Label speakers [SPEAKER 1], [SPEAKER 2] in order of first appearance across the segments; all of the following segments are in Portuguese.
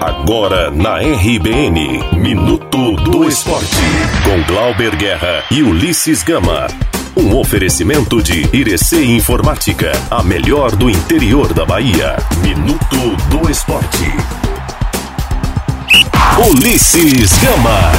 [SPEAKER 1] Agora na RBN, Minuto do Esporte, com Glauber Guerra e Ulisses Gama. Um oferecimento de Irecê Informática, a melhor do interior da Bahia. Minuto do Esporte. Ulisses Gama.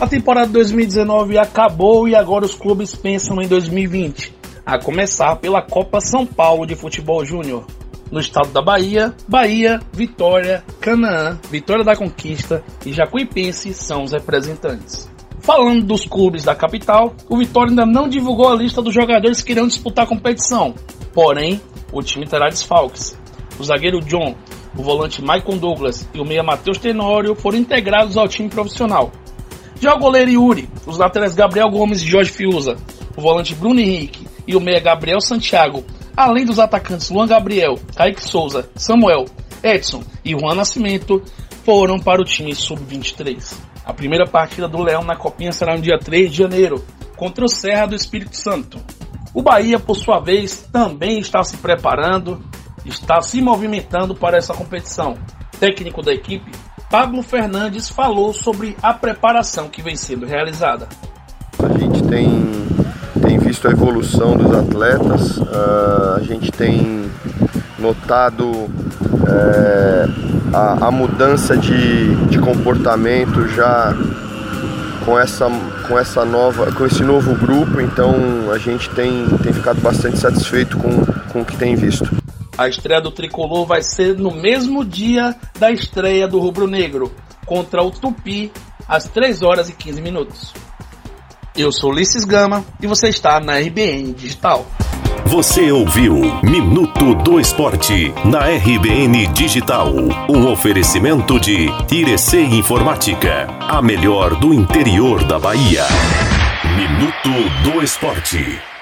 [SPEAKER 2] A temporada 2019 acabou e agora os clubes pensam em 2020, a começar pela Copa São Paulo de Futebol Júnior. No estado da Bahia, Bahia, Vitória, Canaã, Vitória da Conquista e Jacuipense são os representantes. Falando dos clubes da capital, o Vitória ainda não divulgou a lista dos jogadores que irão disputar a competição. Porém, o time terá desfalques. O zagueiro John, o volante Michael Douglas e o meia Matheus Tenório foram integrados ao time profissional. Já o goleiro Yuri, os laterais Gabriel Gomes e Jorge Fiuza, o volante Bruno Henrique e o meia Gabriel Santiago, além dos atacantes Luan Gabriel, Kaique Souza, Samuel, Edson e Juan Nascimento, foram para o time sub-23. A primeira partida do Leão na Copinha será no dia 3 de janeiro, contra o Serra do Espírito Santo. O Bahia, por sua vez, também está se preparando, está se movimentando para essa competição. técnico da equipe, Pablo Fernandes falou sobre a preparação que vem sendo realizada.
[SPEAKER 3] A gente tem, visto a evolução dos atletas, uh, a gente tem notado uh, a, a, mudança de, de comportamento já com essa, com essa nova, com esse novo grupo, então a gente tem, tem ficado bastante satisfeito com, com o que tem visto.
[SPEAKER 2] A estreia do tricolor vai ser no mesmo dia da estreia do Rubro Negro, contra o Tupi, às 3 horas e 15 minutos. Eu sou Ulisses Gama e você está na RBN Digital.
[SPEAKER 1] Você ouviu Minuto do Esporte na RBN Digital. Um oferecimento de Irecê Informática, a melhor do interior da Bahia. Minuto do Esporte.